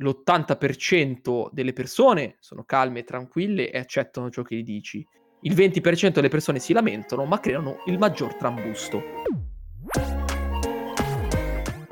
l'80% delle persone sono calme tranquille e accettano ciò che gli dici. Il 20% delle persone si lamentano ma creano il maggior trambusto.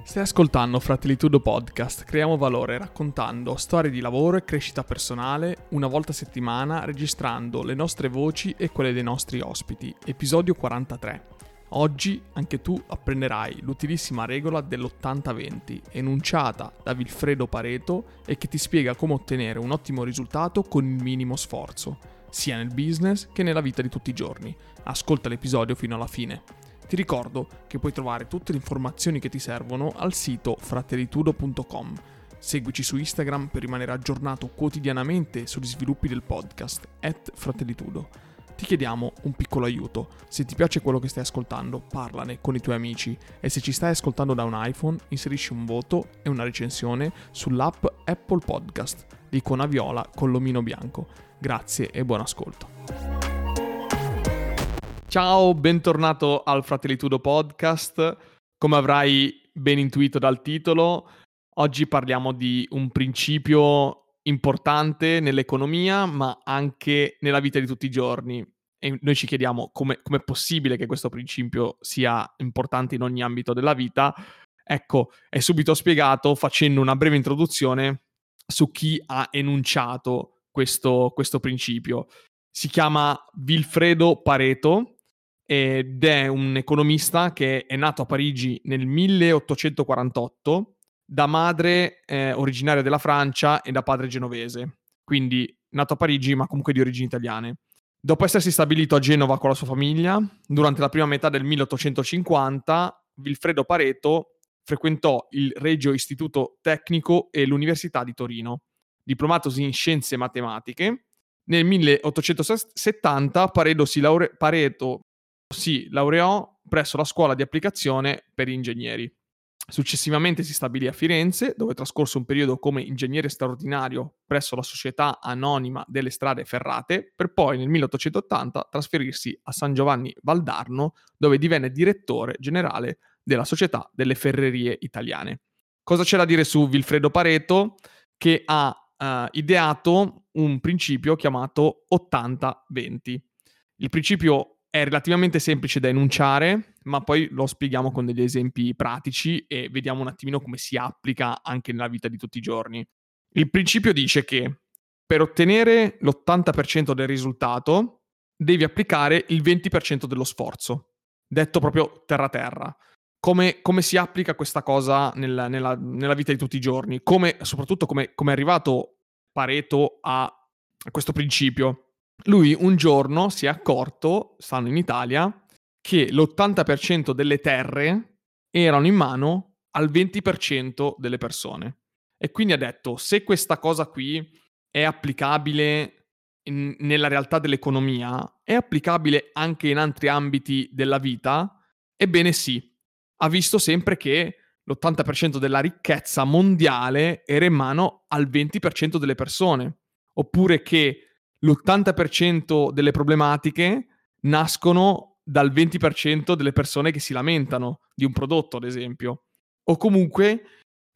Stai ascoltando Fratellitudo Podcast, creiamo valore raccontando storie di lavoro e crescita personale una volta a settimana registrando le nostre voci e quelle dei nostri ospiti, episodio 43. Oggi anche tu apprenderai l'utilissima regola dell'80-20 enunciata da Vilfredo Pareto e che ti spiega come ottenere un ottimo risultato con il minimo sforzo, sia nel business che nella vita di tutti i giorni. Ascolta l'episodio fino alla fine. Ti ricordo che puoi trovare tutte le informazioni che ti servono al sito fratellitudo.com. Seguici su Instagram per rimanere aggiornato quotidianamente sugli sviluppi del podcast, at fratellitudo ti chiediamo un piccolo aiuto. Se ti piace quello che stai ascoltando, parlane con i tuoi amici e se ci stai ascoltando da un iPhone, inserisci un voto e una recensione sull'app Apple Podcast, l'icona viola con l'omino bianco. Grazie e buon ascolto. Ciao, bentornato al Fratellitudo Podcast. Come avrai ben intuito dal titolo, oggi parliamo di un principio importante nell'economia, ma anche nella vita di tutti i giorni. E noi ci chiediamo come è possibile che questo principio sia importante in ogni ambito della vita. Ecco, è subito spiegato facendo una breve introduzione su chi ha enunciato questo, questo principio. Si chiama Vilfredo Pareto ed è un economista che è nato a Parigi nel 1848 da madre eh, originaria della Francia e da padre genovese, quindi nato a Parigi ma comunque di origini italiane. Dopo essersi stabilito a Genova con la sua famiglia, durante la prima metà del 1850, Vilfredo Pareto frequentò il Regio Istituto Tecnico e l'Università di Torino. Diplomatosi in scienze matematiche, nel 1870 Pareto si, laure- Pareto si laureò presso la scuola di applicazione per ingegneri. Successivamente si stabilì a Firenze, dove trascorse un periodo come ingegnere straordinario presso la Società Anonima delle Strade Ferrate, per poi nel 1880 trasferirsi a San Giovanni Valdarno, dove divenne direttore generale della Società delle Ferrerie Italiane. Cosa c'è da dire su Vilfredo Pareto? Che ha uh, ideato un principio chiamato 80-20. Il principio è relativamente semplice da enunciare, ma poi lo spieghiamo con degli esempi pratici e vediamo un attimino come si applica anche nella vita di tutti i giorni. Il principio dice che per ottenere l'80% del risultato devi applicare il 20% dello sforzo, detto proprio terra terra. Come, come si applica questa cosa nella, nella, nella, vita di tutti i giorni? Come, soprattutto come, come è arrivato Pareto a, a questo principio? lui un giorno si è accorto, stando in Italia, che l'80% delle terre erano in mano al 20% delle persone. E quindi ha detto, se questa cosa qui è applicabile in, nella realtà dell'economia, è applicabile anche in altri ambiti della vita? Ebbene sì, ha visto sempre che l'80% della ricchezza mondiale era in mano al 20% delle persone, oppure che l'80% delle problematiche nascono dal 20% delle persone che si lamentano di un prodotto, ad esempio. O comunque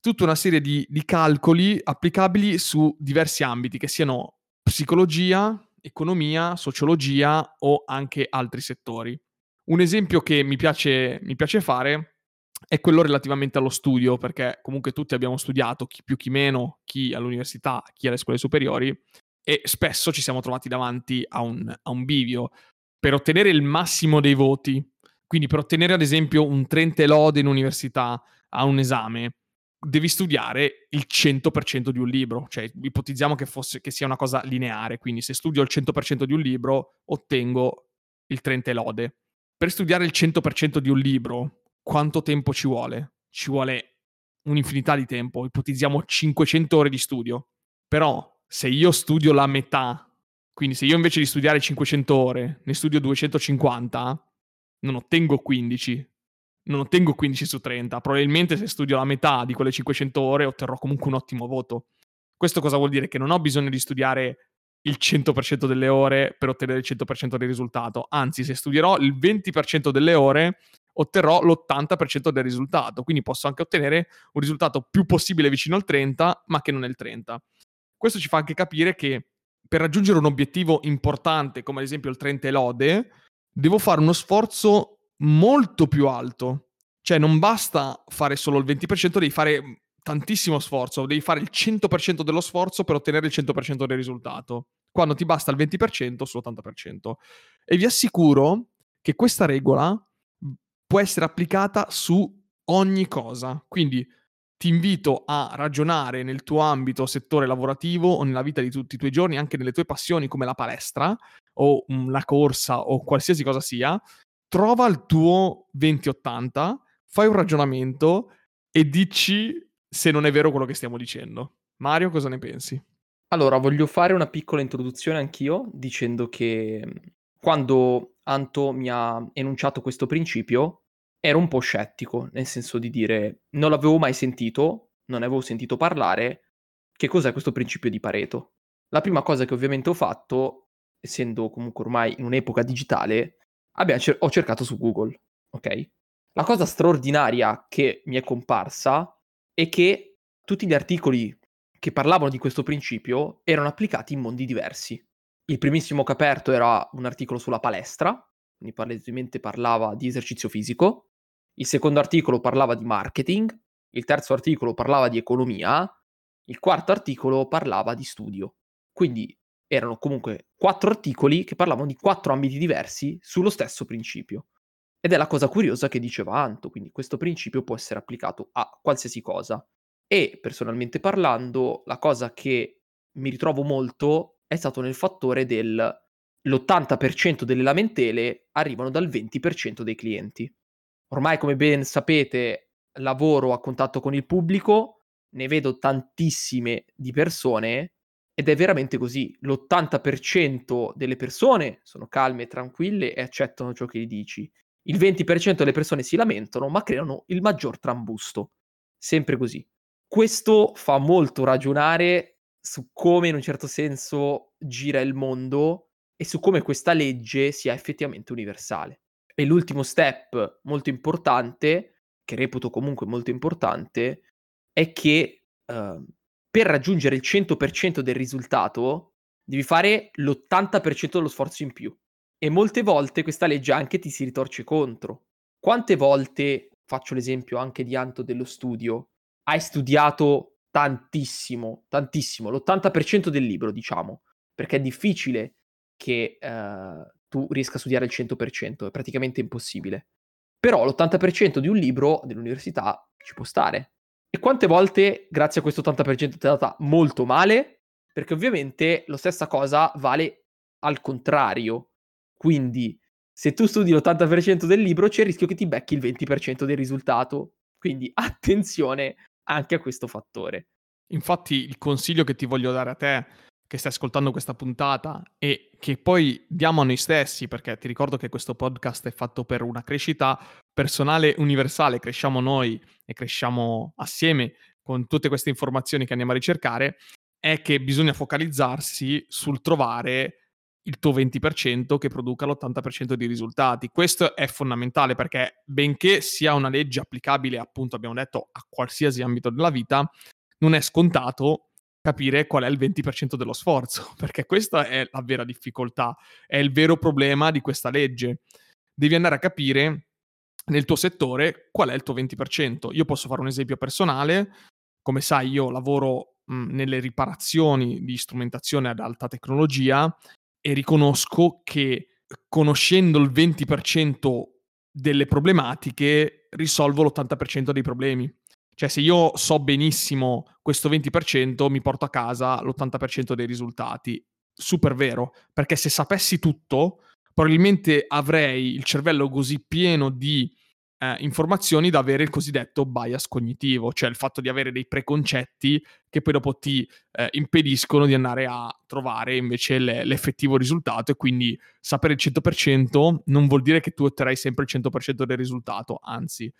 tutta una serie di, di calcoli applicabili su diversi ambiti, che siano psicologia, economia, sociologia o anche altri settori. Un esempio che mi piace, mi piace fare è quello relativamente allo studio, perché comunque tutti abbiamo studiato, chi più chi meno, chi all'università, chi alle scuole superiori, e spesso ci siamo trovati davanti a un, a un bivio. Per ottenere il massimo dei voti, quindi per ottenere ad esempio un 30 lode in università a un esame, devi studiare il 100% di un libro, cioè ipotizziamo che, fosse, che sia una cosa lineare, quindi se studio il 100% di un libro ottengo il 30 lode. Per studiare il 100% di un libro, quanto tempo ci vuole? Ci vuole un'infinità di tempo, ipotizziamo 500 ore di studio. Però se io studio la metà, quindi se io invece di studiare 500 ore ne studio 250, non ottengo 15. Non ottengo 15 su 30. Probabilmente se studio la metà di quelle 500 ore otterrò comunque un ottimo voto. Questo cosa vuol dire? Che non ho bisogno di studiare il 100% delle ore per ottenere il 100% del risultato. Anzi, se studierò il 20% delle ore, otterrò l'80% del risultato, quindi posso anche ottenere un risultato più possibile vicino al 30, ma che non è il 30. Questo ci fa anche capire che per raggiungere un obiettivo importante, come ad esempio il 30 e lode, devo fare uno sforzo molto più alto. Cioè non basta fare solo il 20%, devi fare tantissimo sforzo, devi fare il 100% dello sforzo per ottenere il 100% del risultato, quando ti basta il 20% sull'80%. E vi assicuro che questa regola può essere applicata su ogni cosa. Quindi ti invito a ragionare nel tuo ambito, settore lavorativo o nella vita di tutti i tuoi giorni, anche nelle tue passioni come la palestra o la corsa o qualsiasi cosa sia, trova il tuo 20-80, fai un ragionamento e dici se non è vero quello che stiamo dicendo. Mario, cosa ne pensi? Allora, voglio fare una piccola introduzione anch'io dicendo che quando Anto mi ha enunciato questo principio ero un po' scettico, nel senso di dire non l'avevo mai sentito, non ne avevo sentito parlare, che cos'è questo principio di Pareto? La prima cosa che ovviamente ho fatto, essendo comunque ormai in un'epoca digitale, cer- ho cercato su Google, ok? La cosa straordinaria che mi è comparsa è che tutti gli articoli che parlavano di questo principio erano applicati in mondi diversi. Il primissimo che aperto era un articolo sulla palestra, quindi palesemente parlava di esercizio fisico. Il secondo articolo parlava di marketing. Il terzo articolo parlava di economia. Il quarto articolo parlava di studio. Quindi erano comunque quattro articoli che parlavano di quattro ambiti diversi sullo stesso principio. Ed è la cosa curiosa che diceva Anto, quindi questo principio può essere applicato a qualsiasi cosa. E personalmente parlando, la cosa che mi ritrovo molto è stato nel fattore del l'80% delle lamentele arrivano dal 20% dei clienti. Ormai, come ben sapete, lavoro a contatto con il pubblico, ne vedo tantissime di persone ed è veramente così. L'80% delle persone sono calme tranquille e accettano ciò che gli dici il 20% delle persone si lamentano, ma creano il maggior trambusto. Sempre così. Questo fa molto ragionare su come in un certo senso gira il mondo e su come questa legge sia effettivamente universale. E l'ultimo step molto importante, che reputo comunque molto importante, è che uh, per raggiungere il 100% del risultato devi fare l'80% dello sforzo in più. E molte volte questa legge anche ti si ritorce contro. Quante volte, faccio l'esempio anche di Anto dello studio, hai studiato tantissimo, tantissimo, l'80% del libro, diciamo, perché è difficile che uh, tu riesca a studiare il 100%, è praticamente impossibile. Però l'80% di un libro dell'università ci può stare. E quante volte, grazie a questo 80%, ti è andata molto male? Perché ovviamente la stessa cosa vale al contrario. Quindi, se tu studi l'80% del libro, c'è il rischio che ti becchi il 20% del risultato. Quindi, attenzione anche a questo fattore. Infatti, il consiglio che ti voglio dare a te, che stai ascoltando questa puntata e che poi diamo a noi stessi, perché ti ricordo che questo podcast è fatto per una crescita personale universale, cresciamo noi e cresciamo assieme con tutte queste informazioni che andiamo a ricercare, è che bisogna focalizzarsi sul trovare il tuo 20% che produca l'80% dei risultati. Questo è fondamentale perché benché sia una legge applicabile, appunto abbiamo detto, a qualsiasi ambito della vita, non è scontato capire qual è il 20% dello sforzo, perché questa è la vera difficoltà, è il vero problema di questa legge. Devi andare a capire nel tuo settore qual è il tuo 20%. Io posso fare un esempio personale, come sai io lavoro mh, nelle riparazioni di strumentazione ad alta tecnologia e riconosco che conoscendo il 20% delle problematiche risolvo l'80% dei problemi. Cioè se io so benissimo questo 20% mi porto a casa l'80% dei risultati. Super vero, perché se sapessi tutto probabilmente avrei il cervello così pieno di eh, informazioni da avere il cosiddetto bias cognitivo, cioè il fatto di avere dei preconcetti che poi dopo ti eh, impediscono di andare a trovare invece le, l'effettivo risultato e quindi sapere il 100% non vuol dire che tu otterrai sempre il 100% del risultato, anzi,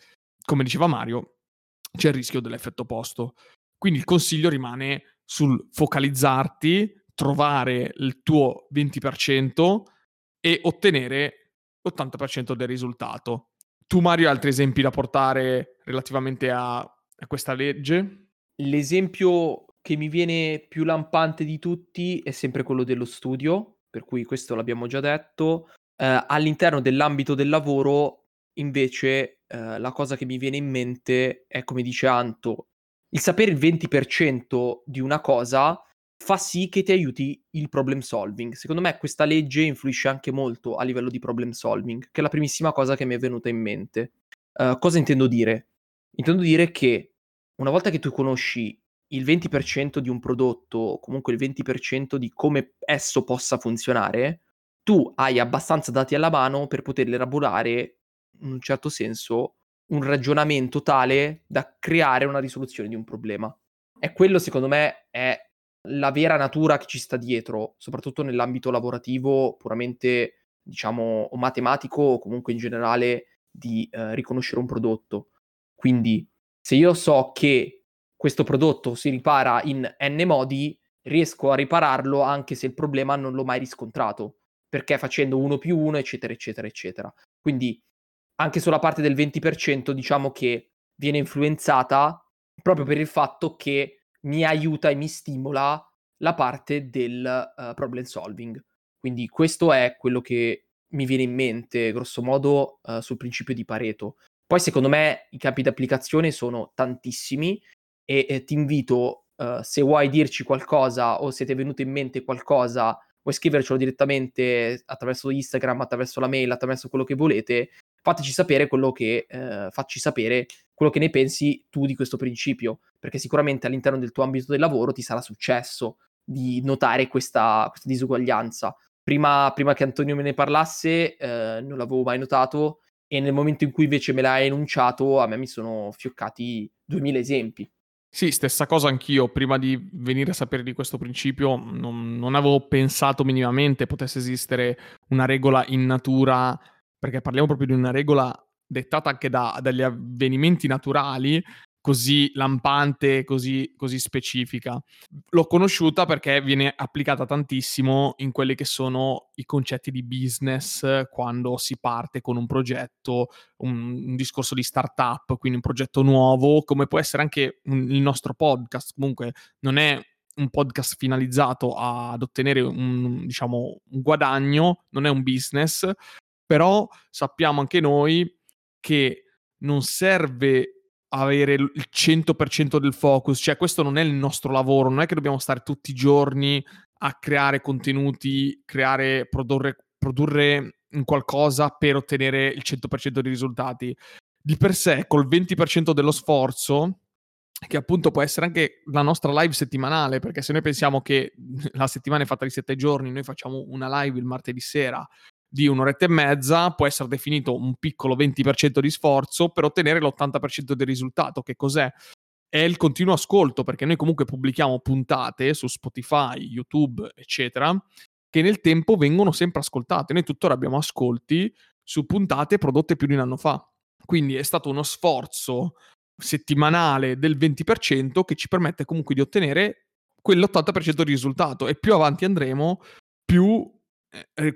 come diceva Mario, c'è il rischio dell'effetto opposto. Quindi il consiglio rimane sul focalizzarti, trovare il tuo 20% e ottenere l'80% del risultato Tu Mario hai altri esempi da portare relativamente a, a questa legge? L'esempio che mi viene più lampante di tutti è sempre quello dello studio, per cui questo l'abbiamo già detto. Eh, all'interno dell'ambito del lavoro, invece, eh, la cosa che mi viene in mente è, come dice Anto, il sapere il 20% di una cosa fa sì che ti aiuti il problem solving. Secondo me questa legge influisce anche molto a livello di problem solving, che è la primissima cosa che mi è venuta in mente. Uh, cosa intendo dire? Intendo dire che una volta che tu conosci il 20% di un prodotto, o comunque il 20% di come esso possa funzionare, tu hai abbastanza dati alla mano per poter elaborare, in un certo senso, un ragionamento tale da creare una risoluzione di un problema. E quello, secondo me, è la vera natura che ci sta dietro, soprattutto nell'ambito lavorativo, puramente, diciamo, o matematico, o comunque in generale di eh, riconoscere un prodotto. Quindi, se io so che questo prodotto si ripara in n modi, riesco a ripararlo anche se il problema non l'ho mai riscontrato, perché facendo 1 più 1, eccetera, eccetera, eccetera. Quindi, anche sulla parte del 20%, diciamo che viene influenzata proprio per il fatto che mi aiuta e mi stimola la parte del uh, problem solving. Quindi questo è quello che mi viene in mente, grosso modo, uh, sul principio di Pareto. Poi secondo me i campi d'applicazione sono tantissimi e, e ti invito, uh, se vuoi dirci qualcosa o se ti è venuto in mente qualcosa, puoi scrivercelo direttamente attraverso Instagram, attraverso la mail, attraverso quello che volete, fateci sapere quello che, eh, facci sapere quello che ne pensi tu di questo principio, perché sicuramente all'interno del tuo ambito del lavoro ti sarà successo di notare questa, questa disuguaglianza. Prima, prima, che Antonio me ne parlasse, eh, non l'avevo mai notato e nel momento in cui invece me l'hai enunciato, a me mi sono fioccati 2000 esempi. Sì, stessa cosa anch'io. Prima di venire a sapere di questo principio, non, non avevo pensato minimamente potesse esistere una regola in natura perché parliamo proprio di una regola dettata anche da, dagli avvenimenti naturali, così lampante, così, così, specifica. L'ho conosciuta perché viene applicata tantissimo in quelli che sono i concetti di business quando si parte con un progetto, un, un discorso di startup, quindi un progetto nuovo, come può essere anche un, il nostro podcast. Comunque non è un podcast finalizzato ad ottenere un, diciamo, un guadagno, non è un business, però sappiamo anche noi che non serve avere il 100% del focus, cioè questo non è il nostro lavoro, non è che dobbiamo stare tutti i giorni a creare contenuti, creare, produrre, produrre qualcosa per ottenere il 100% dei risultati. Di per sé, col 20% dello sforzo, che appunto può essere anche la nostra live settimanale, perché se noi pensiamo che la settimana è fatta di sette giorni, noi facciamo una live il martedì sera, di un'oretta e mezza può essere definito un piccolo 20% di sforzo per ottenere l'80% del risultato. Che cos'è? È il continuo ascolto, perché noi comunque pubblichiamo puntate su Spotify, YouTube, eccetera, che nel tempo vengono sempre ascoltate. Noi tuttora abbiamo ascolti su puntate prodotte più di un anno fa. Quindi è stato uno sforzo settimanale del 20% che ci permette comunque di ottenere quell'80% di risultato e più avanti andremo, più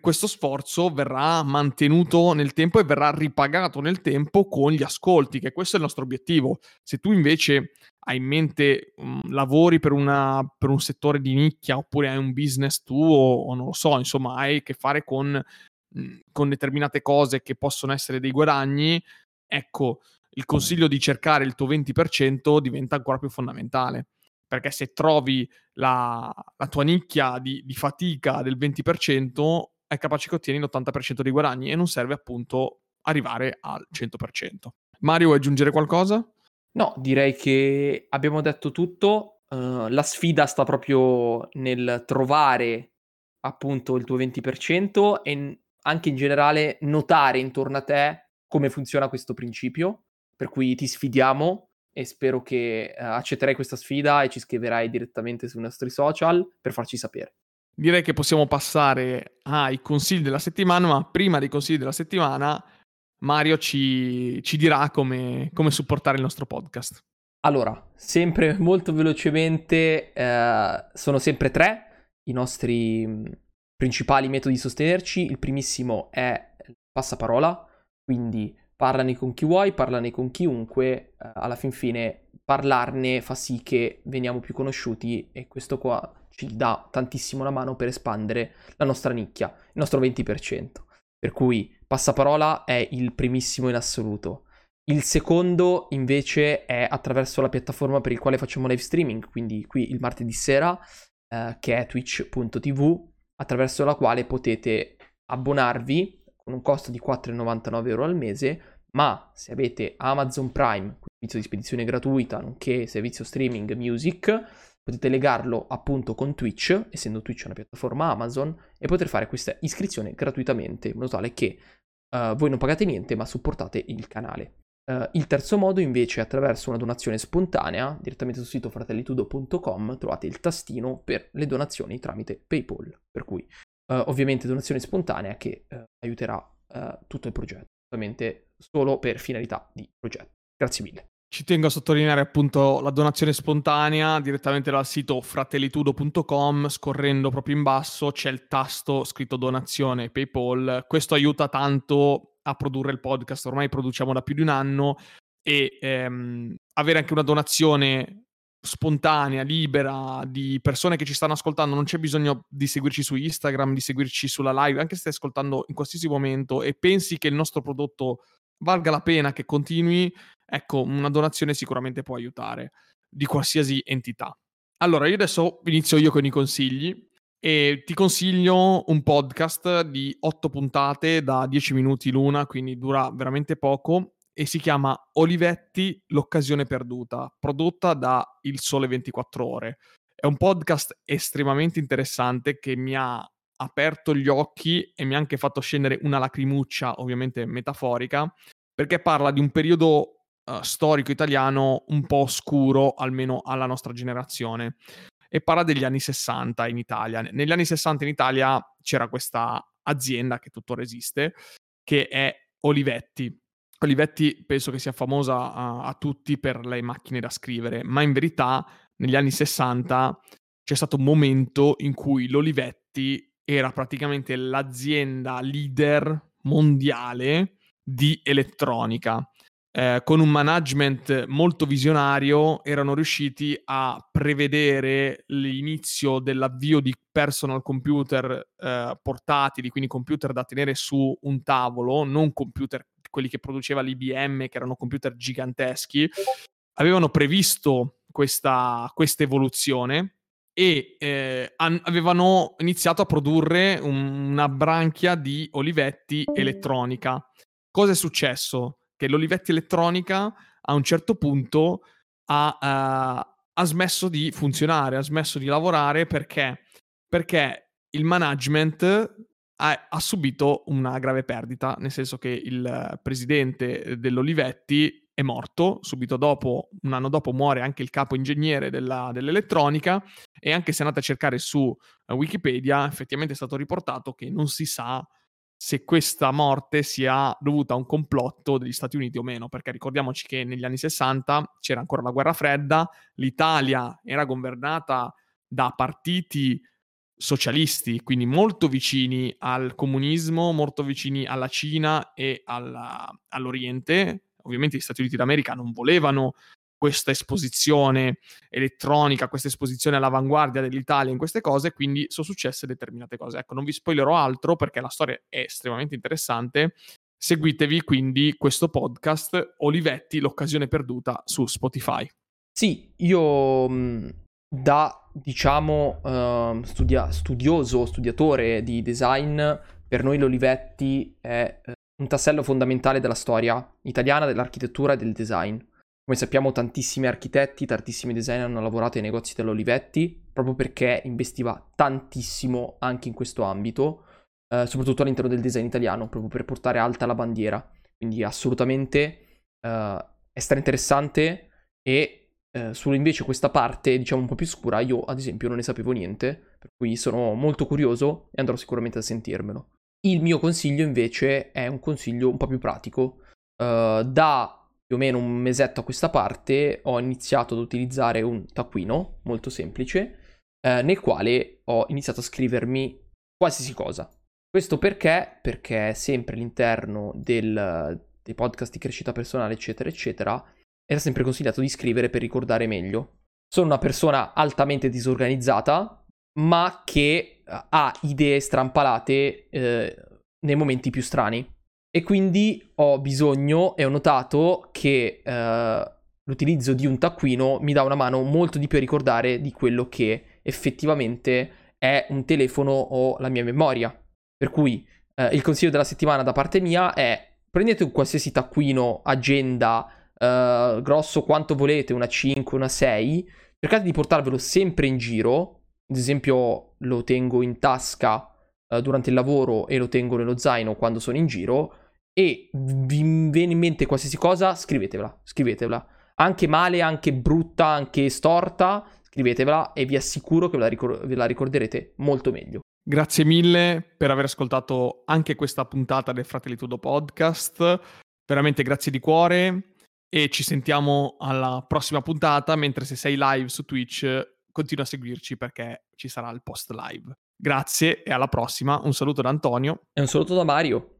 questo sforzo verrà mantenuto nel tempo e verrà ripagato nel tempo con gli ascolti, che questo è il nostro obiettivo. Se tu invece hai in mente um, lavori per, una, per, un settore di nicchia oppure hai un business tuo o non lo so, insomma, hai a che fare con, mh, con determinate cose che possono essere dei guadagni, ecco, il consiglio di cercare il tuo 20% diventa ancora più fondamentale perché se trovi la, la tua nicchia di, di, fatica del 20%, è capace che ottieni l'80% dei guadagni e non serve appunto arrivare al 100%. Mario, vuoi aggiungere qualcosa? No, direi che abbiamo detto tutto. Uh, la sfida sta proprio nel trovare appunto il tuo 20% e anche in generale notare intorno a te come funziona questo principio. Per cui ti sfidiamo e spero che uh, accetterai questa sfida e ci scriverai direttamente sui nostri social per farci sapere. Direi che possiamo passare ai consigli della settimana, ma prima dei consigli della settimana Mario ci, ci dirà come, come, supportare il nostro podcast. Allora, sempre molto velocemente, eh, sono sempre tre i nostri mm, principali metodi di sostenerci. Il primissimo è il passaparola, quindi parlane con chi vuoi, parlane con chiunque, eh, alla fin fine parlarne fa sì che veniamo più conosciuti e questo qua ci dà tantissimo la mano per espandere la nostra nicchia, il nostro 20%. Per cui Passaparola è il primissimo in assoluto. Il secondo invece è attraverso la piattaforma per il quale facciamo live streaming, quindi qui il martedì sera, eh, che è twitch.tv, attraverso la quale potete abbonarvi con un costo di 4,99 euro al mese, ma se avete Amazon Prime, servizio di spedizione gratuita, nonché servizio streaming music, potete legarlo appunto con Twitch, essendo Twitch una piattaforma Amazon, e poter fare questa iscrizione gratuitamente, in modo tale che uh, voi non pagate niente, ma supportate il canale. Uh, il terzo modo invece è attraverso una donazione spontanea, direttamente sul sito fratellitudo.com trovate il tastino per le donazioni tramite PayPal, per cui uh, ovviamente donazione spontanea che aiuterà tutto il progetto, ovviamente solo per finalità di progetto. Grazie mille. Ci tengo a sottolineare appunto la donazione spontanea direttamente dal sito fratellitudo.com, scorrendo proprio in basso c'è il tasto scritto donazione PayPal. Questo aiuta tanto a produrre il podcast, ormai produciamo da più di un anno e ehm, avere anche una donazione spontanea, libera, di persone che ci stanno ascoltando, non c'è bisogno di seguirci su Instagram, di seguirci sulla live, anche se stai ascoltando in qualsiasi momento e pensi che il nostro prodotto valga la pena che continui, ecco, una donazione sicuramente può aiutare di qualsiasi entità. Allora, io adesso inizio io con i consigli e ti consiglio un podcast di 8 puntate da 10 minuti l'una, quindi dura veramente poco e si chiama Olivetti l'occasione perduta, prodotta da Il Sole 24 Ore. È un podcast estremamente interessante che mi ha aperto gli occhi e mi ha anche fatto scendere una lacrimuccia, ovviamente metaforica, perché parla di un periodo uh, storico italiano un po' oscuro, almeno alla nostra generazione, e parla degli anni 60 in Italia. Negli anni 60 in Italia c'era questa azienda che tuttora esiste, che è Olivetti. Olivetti penso che sia famosa uh, a tutti per le macchine da scrivere, ma in verità negli anni 60 c'è stato un momento in cui l'Olivetti era praticamente l'azienda leader mondiale di elettronica. Eh, con un management molto visionario erano riusciti a prevedere l'inizio dell'avvio di personal computer eh, portatili, quindi computer da tenere su un tavolo, non computer quelli che produceva l'IBM, che erano computer giganteschi. Avevano previsto questa, evoluzione e eh, an- avevano iniziato a produrre un- una branchia di Olivetti elettronica. Cosa è successo? Che l'Olivetti elettronica a un certo punto ha, uh, ha smesso di funzionare, ha smesso di lavorare perché? Perché il management ha, ha, subito una grave perdita, nel senso che il presidente dell'Olivetti è morto, subito dopo, un anno dopo muore anche il capo ingegnere della, dell'elettronica e anche se andate a cercare su uh, Wikipedia effettivamente è stato riportato che non si sa se questa morte sia dovuta a un complotto degli Stati Uniti o meno, perché ricordiamoci che negli anni 60 c'era ancora la guerra fredda, l'Italia era governata da partiti socialisti, quindi molto vicini al comunismo, molto vicini alla Cina e alla, all'Oriente, ovviamente gli Stati Uniti d'America non volevano questa esposizione elettronica, questa esposizione all'avanguardia dell'Italia in queste cose, quindi sono successe determinate cose. Ecco, non vi spoilerò altro perché la storia è estremamente interessante. Seguitevi quindi questo podcast Olivetti, l'occasione perduta su Spotify. Sì, io da diciamo uh, studia- studioso, studiatore di design, per noi l'Olivetti è uh, un tassello fondamentale della storia italiana, dell'architettura e del design. Come sappiamo tantissimi architetti, tantissimi designer hanno lavorato ai negozi dell'Olivetti proprio perché investiva tantissimo anche in questo ambito, eh, soprattutto all'interno del design italiano, proprio per portare alta la bandiera. Quindi assolutamente eh, è interessante e eh, solo invece questa parte, diciamo un po' più scura, io ad esempio non ne sapevo niente, per cui sono molto curioso e andrò sicuramente a sentirmelo. Il mio consiglio invece è un consiglio un po' più pratico. Uh, da più o meno un mesetto a questa parte ho iniziato ad utilizzare un taccuino molto semplice uh, nel quale ho iniziato a scrivermi qualsiasi cosa. Questo perché? Perché sempre all'interno del, dei podcast di crescita personale, eccetera, eccetera, era sempre consigliato di scrivere per ricordare meglio. Sono una persona altamente disorganizzata, ma che eh, ha idee strampalate eh, nei momenti più strani. E quindi ho bisogno e ho notato che eh, l'utilizzo di un taccuino mi dà una mano molto di più a ricordare di quello che effettivamente è un telefono o la mia memoria. Per cui eh, il consiglio della settimana da parte mia è prendete un qualsiasi taccuino, agenda, eh, grosso quanto volete, una 5, una 6, cercate di portarvelo sempre in giro, ad esempio lo tengo in tasca eh, durante il lavoro e lo tengo nello zaino quando sono in giro e vi viene in mente qualsiasi cosa, scrivetevela, scrivetevela. Anche male, anche brutta, anche storta, scrivetevela e vi assicuro che ve la, ricor- ve la ricorderete molto meglio. Grazie mille per aver ascoltato anche questa puntata del Fratellitudo Podcast. Veramente grazie di cuore e ci sentiamo alla prossima puntata, mentre se sei live su Twitch continua a seguirci perché ci sarà il post live. Grazie e alla prossima. Un saluto da Antonio. E un saluto da Mario.